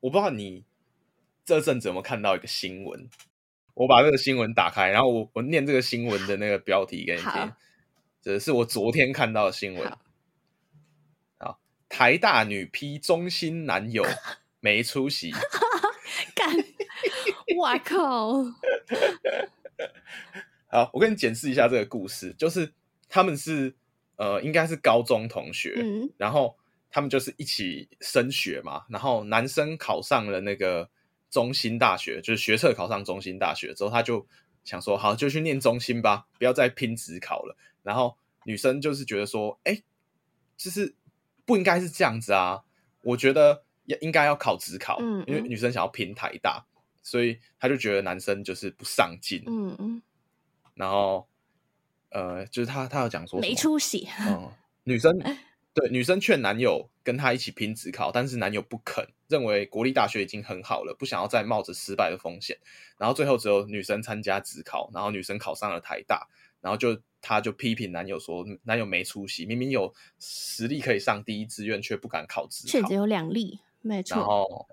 我不知道你这阵子有没有看到一个新闻，我把这个新闻打开，然后我我念这个新闻的那个标题给你听，这是我昨天看到的新闻。好，台大女批中心男友 没出息，干，我靠！好，我跟你解释一下这个故事，就是他们是呃，应该是高中同学，嗯，然后。他们就是一起升学嘛，然后男生考上了那个中心大学，就是学测考上中心大学之后，他就想说，好，就去念中心吧，不要再拼职考了。然后女生就是觉得说，哎，就是不应该是这样子啊，我觉得也应该要考职考，嗯嗯，因为女生想要拼台大，所以他就觉得男生就是不上进，嗯嗯，然后呃，就是他他要讲说没出息，嗯，女生。对，女生劝男友跟她一起拼职考，但是男友不肯，认为国立大学已经很好了，不想要再冒着失败的风险。然后最后只有女生参加职考，然后女生考上了台大，然后就她就批评男友说，男友没出息，明明有实力可以上第一志愿，却不敢考职考，确实有两例，没错。然后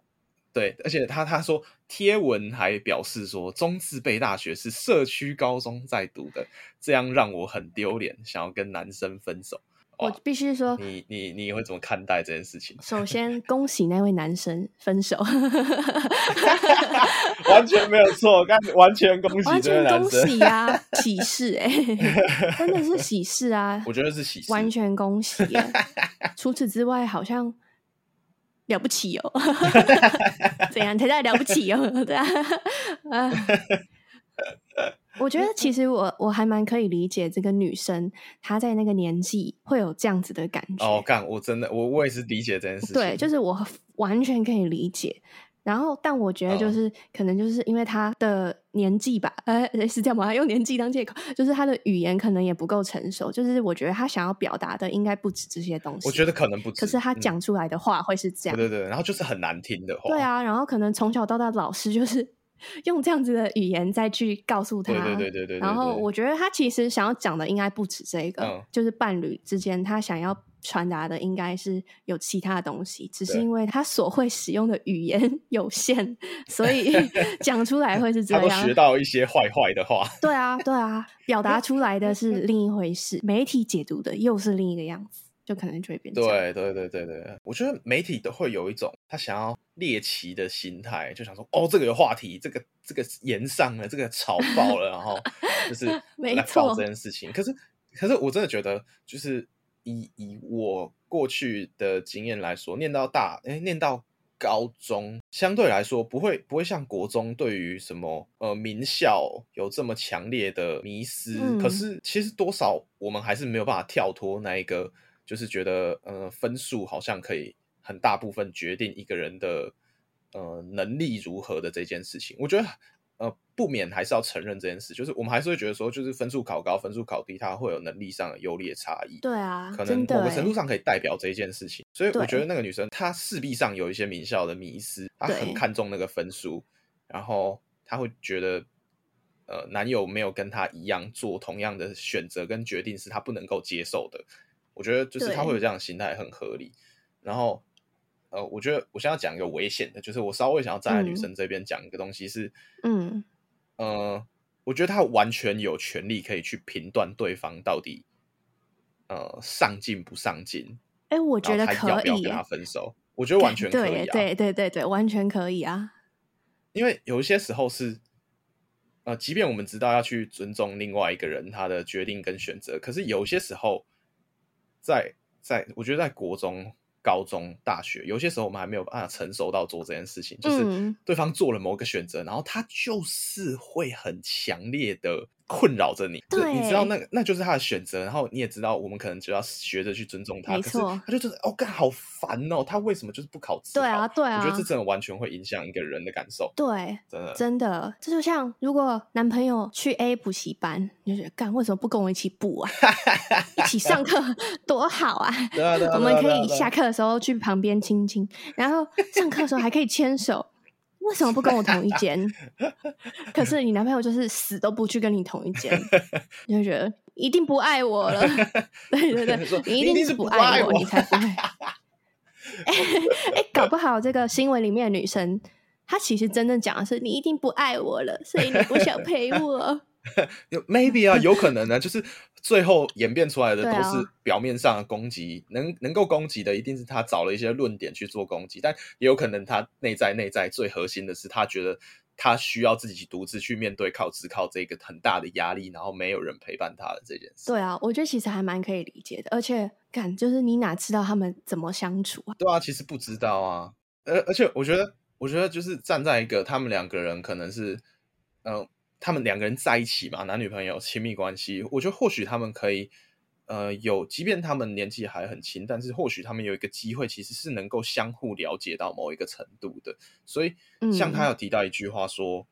对，而且他他说贴文还表示说，中自备大学是社区高中在读的，这样让我很丢脸，想要跟男生分手。我必须说，你你你会怎么看待这件事情？首先，恭喜那位男生分手，完全没有错，刚完全恭喜这位男生，完全恭喜啊，喜事哎、欸，真的是喜事啊！我觉得是喜事，完全恭喜、啊。除此之外，好像了不起哦，怎样才叫了不起哦？对啊，啊。我觉得其实我我还蛮可以理解这个女生她在那个年纪会有这样子的感觉。哦，干，我真的我我也是理解这件事情。对，就是我完全可以理解。然后，但我觉得就是、哦、可能就是因为她的年纪吧，呃，是这样吗？用年纪当借口，就是她的语言可能也不够成熟。就是我觉得她想要表达的应该不止这些东西。我觉得可能不止，可是她讲出来的话会是这样。对对对，然后就是很难听的话。对啊，然后可能从小到大老师就是。用这样子的语言再去告诉他，对对对对对。然后我觉得他其实想要讲的应该不止这个，嗯、就是伴侣之间他想要传达的应该是有其他的东西，只是因为他所会使用的语言 有限，所以 讲出来会是这样。他学到一些坏坏的话。对啊，对啊，表达出来的是另一回事，媒体解读的又是另一个样子。就可能就会变成对对对对对，我觉得媒体都会有一种他想要猎奇的心态，就想说哦，这个有话题，这个这个炎上了，这个炒爆了，然后就是 来爆这件事情。可是可是我真的觉得，就是以以我过去的经验来说，念到大哎，念到高中，相对来说不会不会像国中对于什么呃名校有这么强烈的迷思。嗯、可是其实多少我们还是没有办法跳脱那一个。就是觉得，呃，分数好像可以很大部分决定一个人的，呃，能力如何的这件事情。我觉得，呃，不免还是要承认这件事。就是我们还是会觉得说，就是分数考高，分数考低，它会有能力上的优劣差异。对啊，可能某个程度上可以代表这件事情。所以我觉得那个女生她势必上有一些名校的迷思，她很看重那个分数，然后她会觉得，呃，男友没有跟她一样做同样的选择跟决定，是她不能够接受的。我觉得就是他会有这样的心态很合理，然后呃，我觉得我现在讲一个危险的，就是我稍微想要站在女生这边讲一个东西是，嗯呃，我觉得他完全有权利可以去评断对方到底呃上进不上进。哎，我觉得可以，要不要跟他分手？我觉得完全可以啊，对对对对，完全可以啊。因为有一些时候是呃，即便我们知道要去尊重另外一个人他的决定跟选择，可是有些时候。在在，我觉得在国中、高中、大学，有些时候我们还没有办法成熟到做这件事情，就是对方做了某个选择，然后他就是会很强烈的。困扰着你，对，你知道那个那就是他的选择，然后你也知道，我们可能就要学着去尊重他。没错，他就觉得哦，干好烦哦，他为什么就是不考？对啊，对啊，我觉得这真的完全会影响一个人的感受。对，真的真的，这就像如果男朋友去 A 补习班，你就觉得干为什么不跟我一起补啊？一起上课多好啊！对啊，对啊，我们可以下课的时候去旁边亲亲，然后上课的时候还可以牵手。为什么不跟我同一间？可是你男朋友就是死都不去跟你同一间，你就觉得一定不爱我了。对对对，你一定是不爱我，你才不爱。哎、欸，搞不好这个新闻里面的女生，她其实真正讲的是你一定不爱我了，所以你不想陪我。Maybe 啊，有可能呢，就是最后演变出来的都是表面上的攻击，能能够攻击的一定是他找了一些论点去做攻击，但也有可能他内在内在最核心的是他觉得他需要自己独自去面对靠只靠这个很大的压力，然后没有人陪伴他的这件事。对啊，我觉得其实还蛮可以理解的，而且感就是你哪知道他们怎么相处啊？对啊，其实不知道啊，而而且我觉得，我觉得就是站在一个他们两个人可能是嗯。呃他们两个人在一起嘛，男女朋友亲密关系，我觉得或许他们可以，呃，有，即便他们年纪还很轻，但是或许他们有一个机会，其实是能够相互了解到某一个程度的。所以，像他有提到一句话说，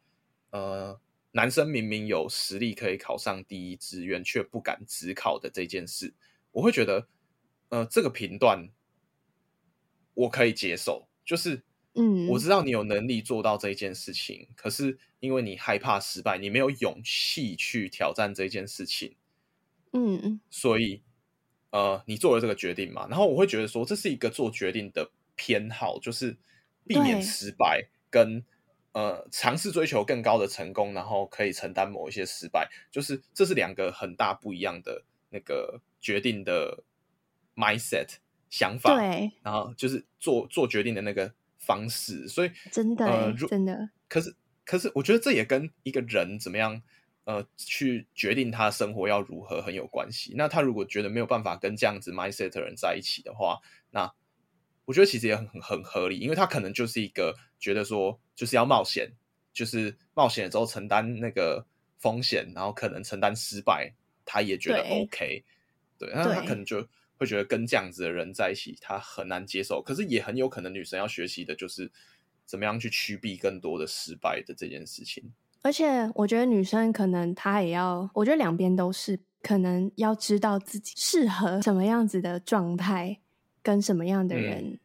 嗯、呃，男生明明有实力可以考上第一志愿，却不敢只考的这件事，我会觉得，呃，这个评断我可以接受，就是。嗯，我知道你有能力做到这件事情，可是因为你害怕失败，你没有勇气去挑战这件事情。嗯，所以呃，你做了这个决定嘛？然后我会觉得说，这是一个做决定的偏好，就是避免失败跟呃尝试追求更高的成功，然后可以承担某一些失败，就是这是两个很大不一样的那个决定的 mindset 想法。对，然后就是做做决定的那个。方式，所以真的、呃、真的，可是可是，我觉得这也跟一个人怎么样呃去决定他生活要如何很有关系。那他如果觉得没有办法跟这样子 mindset 的人在一起的话，那我觉得其实也很很合理，因为他可能就是一个觉得说就是要冒险，就是冒险之后承担那个风险，然后可能承担失败，他也觉得 OK，对，对，那他可能就。会觉得跟这样子的人在一起，他很难接受。可是也很有可能，女生要学习的就是怎么样去趋避更多的失败的这件事情。而且，我觉得女生可能她也要，我觉得两边都是，可能要知道自己适合什么样子的状态，跟什么样的人。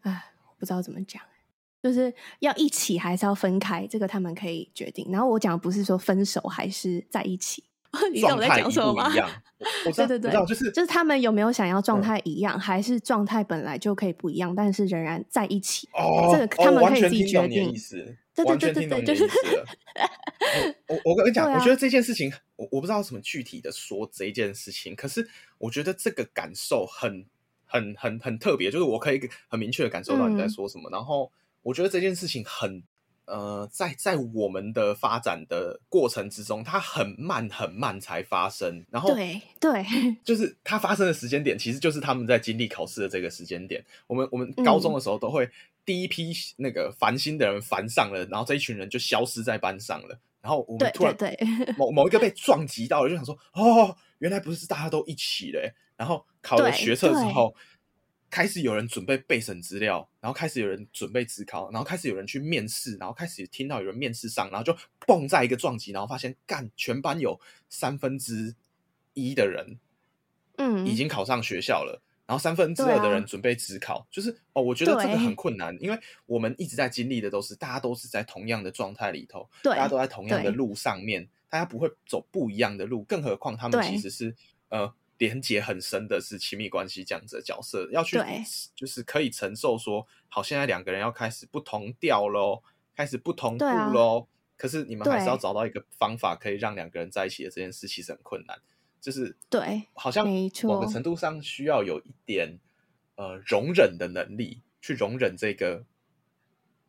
哎、嗯，我不知道怎么讲，就是要一起还是要分开，这个他们可以决定。然后我讲的不是说分手还是在一起。你知道我在讲什么吗？对对对，就是就是他们有没有想要状态一样，嗯、还是状态本来就可以不一样，但是仍然在一起？哦，这个他们可以自己决定。对对对对对，就 是。我我跟你讲，啊、我觉得这件事情，我我不知道怎么具体的说这一件事情，可是我觉得这个感受很很很很特别，就是我可以很明确的感受到你在说什么，嗯、然后我觉得这件事情很。呃，在在我们的发展的过程之中，它很慢很慢才发生。然后，对对，就是它发生的时间点，其实就是他们在经历考试的这个时间点。我们我们高中的时候都会第一批那个烦心的人烦上了，然后这一群人就消失在班上了。然后我们突然对某某一个被 撞击到了，就想说哦，原来不是大家都一起嘞。然后考了学测之后。开始有人准备备审资料，然后开始有人准备自考，然后开始有人去面试，然后开始听到有人面试上，然后就蹦在一个撞击，然后发现干全班有三分之一的人，嗯，已经考上学校了，嗯、然后三分之二的人准备指考，啊、就是哦，我觉得这个很困难，因为我们一直在经历的都是大家都是在同样的状态里头，对，大家都在同样的路上面，大家不会走不一样的路，更何况他们其实是呃。连接很深的是亲密关系这样子的角色，要去就是可以承受说，好，现在两个人要开始不同调喽，开始不同步喽。啊、可是你们还是要找到一个方法，可以让两个人在一起的这件事，其实很困难。就是对，好像某个程度上需要有一点呃容忍的能力，去容忍这个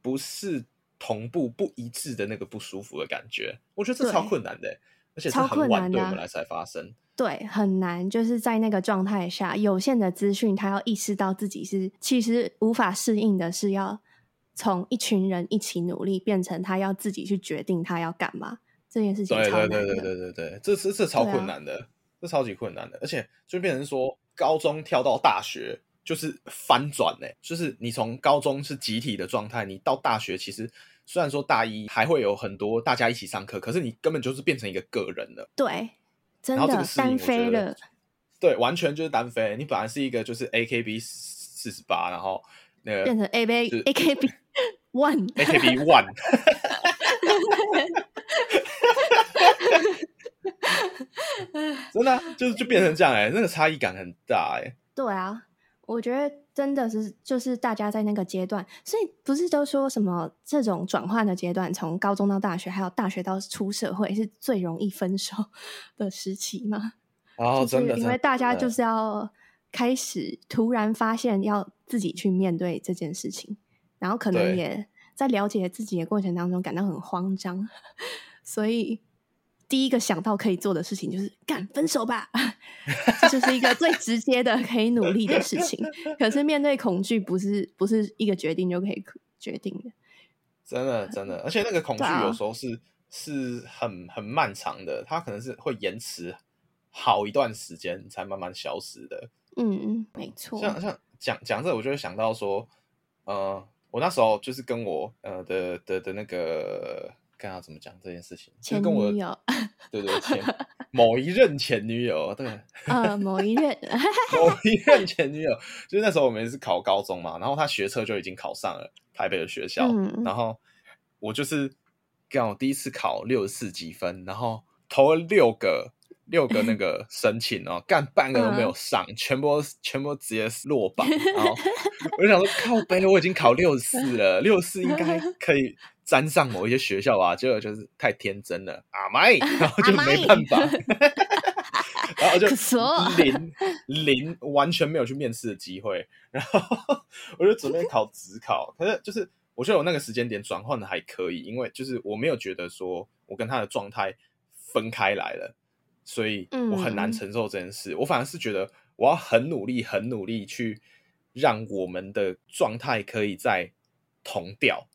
不是同步不一致的那个不舒服的感觉。我觉得这超困难的，对而且是很晚对我们来才发生。对，很难，就是在那个状态下，有限的资讯，他要意识到自己是其实无法适应的，是要从一群人一起努力，变成他要自己去决定他要干嘛这件事情超难的。对对对对对对对，这是这超困难的，啊、这超级困难的，而且就变成说，高中跳到大学就是翻转呢，就是你从高中是集体的状态，你到大学其实虽然说大一还会有很多大家一起上课，可是你根本就是变成一个个人了。对。真的单飞了，对，完全就是单飞。你本来是一个就是 AKB 四十八，然后那个变成 A B A K B One，A K B One，真的、啊、就是就变成这样哎、欸，那个差异感很大哎、欸。对啊，我觉得真的是，就是大家在那个阶段，所以不是都说什么这种转换的阶段，从高中到大学，还有大学到出社会，是最容易分手的时期吗？哦，真的，因为大家就是要开始突然发现要自己去面对这件事情，然后可能也在了解自己的过程当中感到很慌张，所以。第一个想到可以做的事情就是干分手吧，这就是一个最直接的可以努力的事情。可是面对恐惧，不是不是一个决定就可以决定的。真的真的，而且那个恐惧有时候是、啊、是很很漫长的，它可能是会延迟好一段时间才慢慢消失的。嗯嗯，没错。像像讲讲这，我就会想到说，呃，我那时候就是跟我呃的的的那个。看要怎么讲这件事情，前女友，对对前某一任前女友，对，呃，某一任，某一任前女友，就是那时候我们是考高中嘛，然后他学测就已经考上了台北的学校，嗯、然后我就是刚我第一次考六十四积分，然后投了六个六个那个申请哦，干半个都没有上，嗯、全部全部直接落榜，然后 我就想说靠北，我已经考六四了，六四应该可以。沾上某一些学校吧，结果就是太天真了，阿麦，然后就没办法，然后就零零完全没有去面试的机会，然后 我就准备考职考，可是就是我觉得我那个时间点转换的还可以，因为就是我没有觉得说我跟他的状态分开来了，所以我很难承受这件事，嗯、我反而是觉得我要很努力、很努力去让我们的状态可以在同调。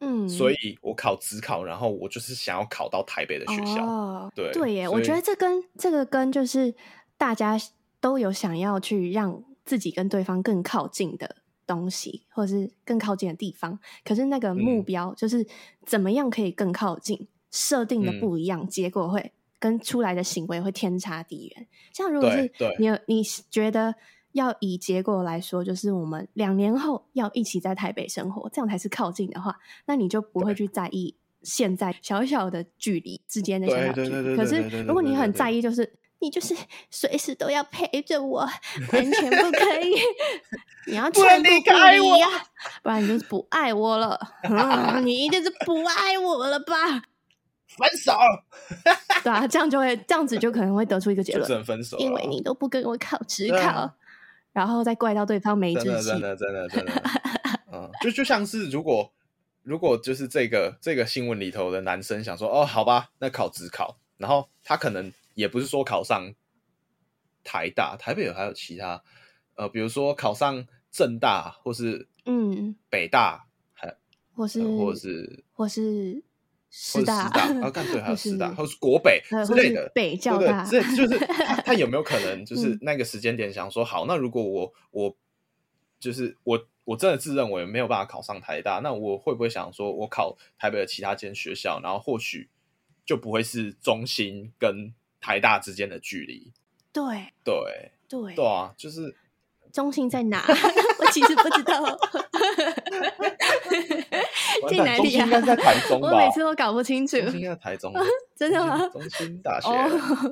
嗯，所以我考职考，然后我就是想要考到台北的学校。哦、对对耶，我觉得这跟这个跟就是大家都有想要去让自己跟对方更靠近的东西，或者是更靠近的地方。可是那个目标就是怎么样可以更靠近，设、嗯、定的不一样，结果会跟出来的行为会天差地远。像如果是你你觉得。要以结果来说，就是我们两年后要一起在台北生活，这样才是靠近的话，那你就不会去在意现在小小的距离之间的小小距离。可是如果你很在意，就是你就是随时都要陪着我，完全不可以，你要全部离开我，不然你就是不爱我了。嗯，你一定是不爱我了吧？分手。对啊，这样就会这样子就可能会得出一个结论，分手，因为你都不跟我考职考。然后再怪到对方没志气，真的真的真的真的，嗯，就就像是如果如果就是这个这个新闻里头的男生想说哦，好吧，那考职考，然后他可能也不是说考上台大，台北有还有其他，呃，比如说考上正大或是嗯北大，还或是或是或是。师大，然后 干对，还有师大，或是国北之类的，北教大，对，这 就是他，有没有可能，就是那个时间点想说，好，那如果我我就是我我真的自认为没有办法考上台大，那我会不会想说，我考台北的其他间学校，然后或许就不会是中心跟台大之间的距离？对对对对啊，就是中心在哪？我其实不知道。进哪里啊？应该在台中吧？我每次都搞不清楚。应该在台中，真的吗？中心大学。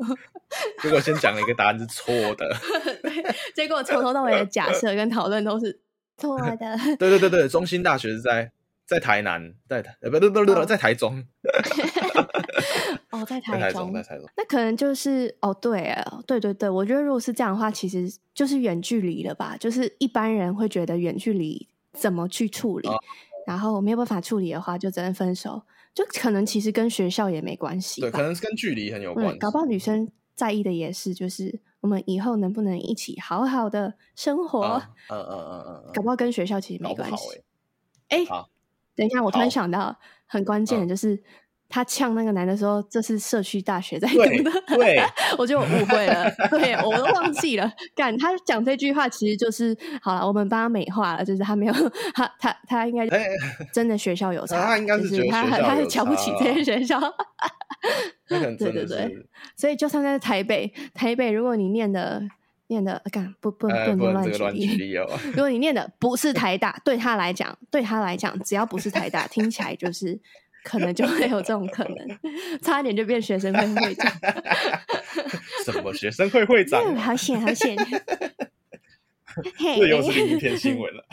结果先讲了一个答案是错的，结果从头到尾的假设跟讨论都是错的。对对对对，中心大学是在在台南，在台不不不不在台中。哦，在台中，在台中。那可能就是哦，对啊，对对对，我觉得如果是这样的话，其实就是远距离了吧？就是一般人会觉得远距离怎么去处理？然后没有办法处理的话，就只能分手。就可能其实跟学校也没关系，对，可能是跟距离很有关系。嗯，搞不好女生在意的也是，就是我们以后能不能一起好好的生活。嗯嗯嗯嗯嗯，搞不好跟学校其实没关系。哎，等一下，我突然想到很关键的就是。他呛那个男的说：“这是社区大学在读的。”对，我就误会了，对，我都忘记了。干，他讲这句话其实就是好了，我们帮他美化了，就是他没有他他他应该真的学校有差，他应该是觉得他很他是瞧不起这些学校。对对对，所以就算在台北，台北如果你念的念的干不不不能乱举例，如果你念的不是台大，对他来讲，对他来讲，只要不是台大，听起来就是。可能就会有这种可能，差一点就变学生会会长。什么学生会会长？好险，好险！这又是另一篇新闻了。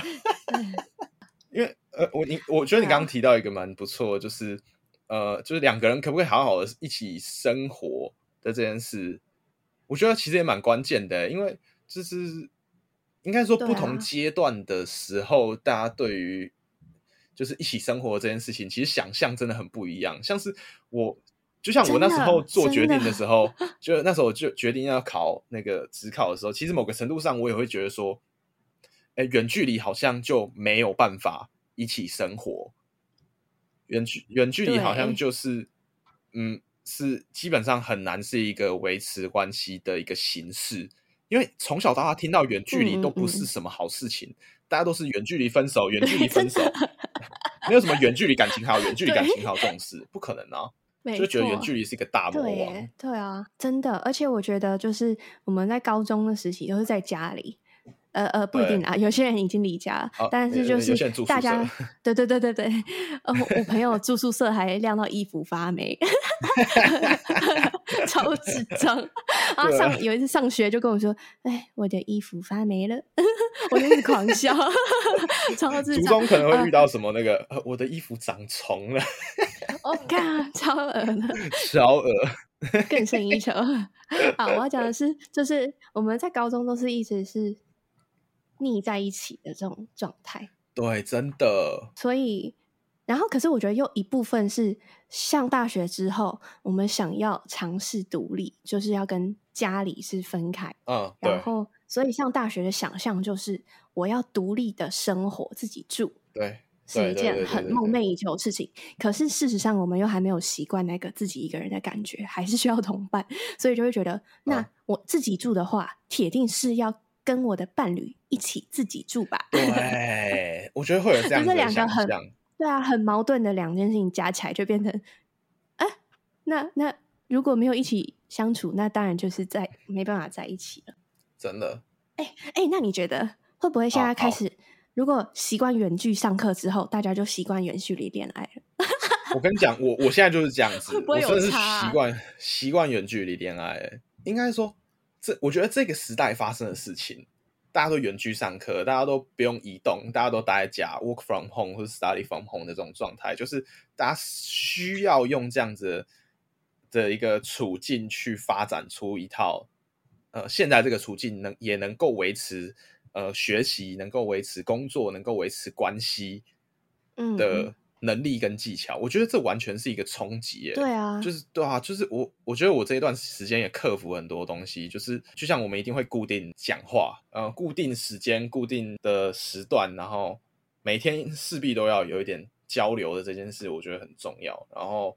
因为呃，我你我觉得你刚刚提到一个蛮不错，就是呃，就是两个人可不可以好好的一起生活的这件事，我觉得其实也蛮关键的，因为就是应该说不同阶段的时候，大家对于就是一起生活这件事情，其实想象真的很不一样。像是我，就像我那时候做决定的时候，就那时候我就决定要考那个职考的时候，其实某个程度上我也会觉得说。哎，远距离好像就没有办法一起生活。远距远距离好像就是，嗯，是基本上很难是一个维持关系的一个形式。因为从小到大听到远距离都不是什么好事情，嗯嗯、大家都是远距离分手，远距离 分手，没有什么远距离感情好，远距离感情好这种事不可能啊！就觉得远距离是一个大魔王。对，对啊，真的。而且我觉得，就是我们在高中的时期都是在家里。呃呃，不一定啊，有些人已经离家了，但是就是大家，对对对对对，呃，我朋友住宿舍还晾到衣服发霉，超智障。然后上有一次上学就跟我说：“哎，我的衣服发霉了。”我就一直狂笑，超智障。初中可能会遇到什么那个，我的衣服长虫了。我靠，超恶的，超恶，更胜一筹。好，我要讲的是，就是我们在高中都是一直是。腻在一起的这种状态，对，真的。所以，然后，可是我觉得又一部分是上大学之后，我们想要尝试独立，就是要跟家里是分开。嗯，然后，所以上大学的想象就是我要独立的生活，自己住。对，是一件很梦寐以求的事情。可是事实上，我们又还没有习惯那个自己一个人的感觉，还是需要同伴，所以就会觉得，那我自己住的话，铁定是要。跟我的伴侣一起自己住吧。对，我觉得会有这样的两个很对啊，很矛盾的两件事情加起来，就变成啊，那那如果没有一起相处，那当然就是在没办法在一起了。真的？哎、欸、哎、欸，那你觉得会不会现在开始，哦、如果习惯远距上课之后，大家就习惯远距离恋爱了？我跟你讲，我我现在就是这样子，会不会有差啊、我真的是习惯习惯远距离恋爱。应该说。这我觉得这个时代发生的事情，大家都远距上课，大家都不用移动，大家都待在家，work from home 或者 study from home 的这种状态，就是大家需要用这样子的一个处境去发展出一套，呃，现在这个处境能也能够维持呃学习，能够维持工作，能够维持关系的。嗯能力跟技巧，我觉得这完全是一个冲击耶。对啊，就是对啊，就是我，我觉得我这一段时间也克服很多东西。就是就像我们一定会固定讲话，呃，固定时间、固定的时段，然后每天势必都要有一点交流的这件事，我觉得很重要。然后，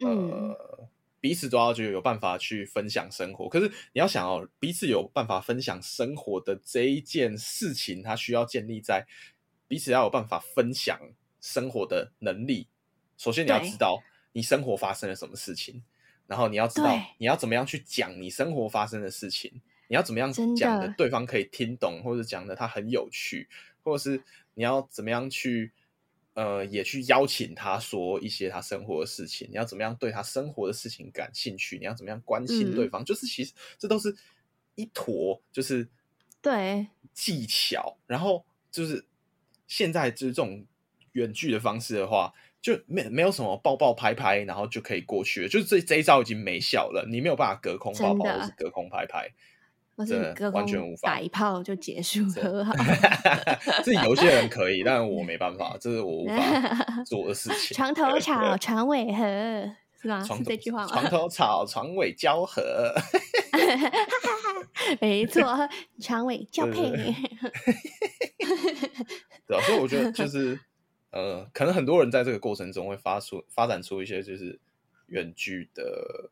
呃，嗯、彼此都要就有办法去分享生活。可是你要想哦，彼此有办法分享生活的这一件事情，它需要建立在彼此要有办法分享。生活的能力，首先你要知道你生活发生了什么事情，然后你要知道你要怎么样去讲你生活发生的事情，你要怎么样讲的。对方可以听懂，或者讲的他很有趣，或者是你要怎么样去呃也去邀请他说一些他生活的事情，你要怎么样对他生活的事情感兴趣，你要怎么样关心对方，嗯、就是其实这都是一坨就是对。技巧，然后就是现在就是这种。远距的方式的话，就没没有什么抱抱拍拍，然后就可以过去了。就是这这一招已经没效了，你没有办法隔空抱抱，或是隔空拍拍，或是隔空完全无法打一炮就结束和好。这有些人可以，但我没办法，这是我无法 做的事情。床头吵，床尾和，是吗？床是这句话吗？床头吵，床尾交合。没错，床尾交配。对啊，所以我觉得就是。呃，可能很多人在这个过程中会发出发展出一些就是远距的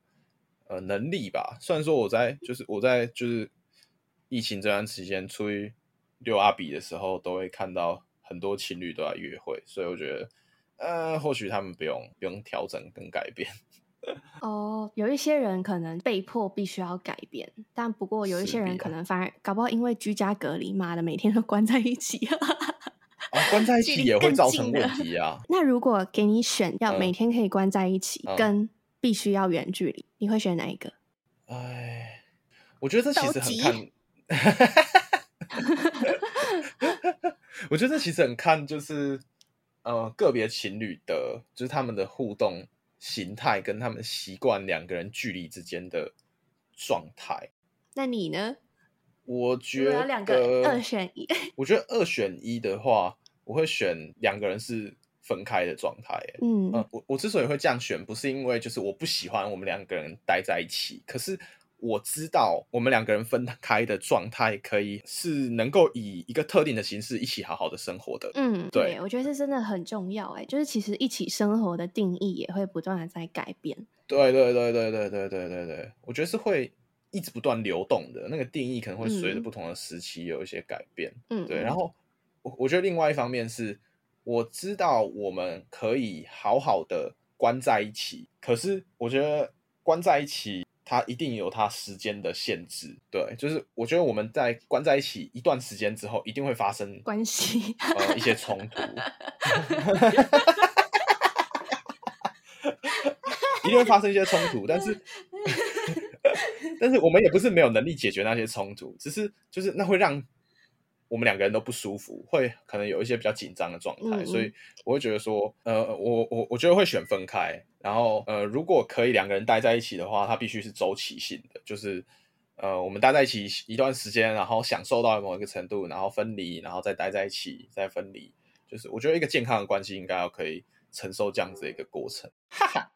呃能力吧。虽然说我在就是我在就是疫情这段时间出去溜阿比的时候，都会看到很多情侣都在约会，所以我觉得呃，或许他们不用不用调整跟改变。哦，有一些人可能被迫必须要改变，但不过有一些人可能反而搞不好因为居家隔离，妈的每天都关在一起。啊，关在一起也会造成问题啊。那如果给你选，要每天可以关在一起，嗯、跟必须要远距离，你会选哪一个？哎，我觉得这其实很看，我觉得这其实很看就是呃个别情侣的，就是他们的互动形态跟他们习惯两个人距离之间的状态。那你呢？我觉得两个二选一。我觉得二选一的话，我会选两个人是分开的状态。嗯，呃，我我之所以会这样选，不是因为就是我不喜欢我们两个人待在一起，可是。我知道我们两个人分开的状态，可以是能够以一个特定的形式一起好好的生活的。嗯，对，我觉得这真的很重要。哎，就是其实一起生活的定义也会不断的在改变。对对对对对对对对对，我觉得是会一直不断流动的。那个定义可能会随着不同的时期有一些改变。嗯，对。然后我我觉得另外一方面是，我知道我们可以好好的关在一起，可是我觉得关在一起。它一定有它时间的限制，对，就是我觉得我们在关在一起一段时间之后，一定会发生关系，呃，一些冲突，一定会发生一些冲突，但是，但是我们也不是没有能力解决那些冲突，只是就是那会让。我们两个人都不舒服，会可能有一些比较紧张的状态，嗯嗯，所以我会觉得说，呃，我我我觉得会选分开，然后呃，如果可以两个人待在一起的话，它必须是周期性的，就是呃，我们待在一起一段时间，然后享受到某一个程度，然后分离，然后再待在一起，再分离，就是我觉得一个健康的关系应该要可以承受这样子的一个过程。哈哈。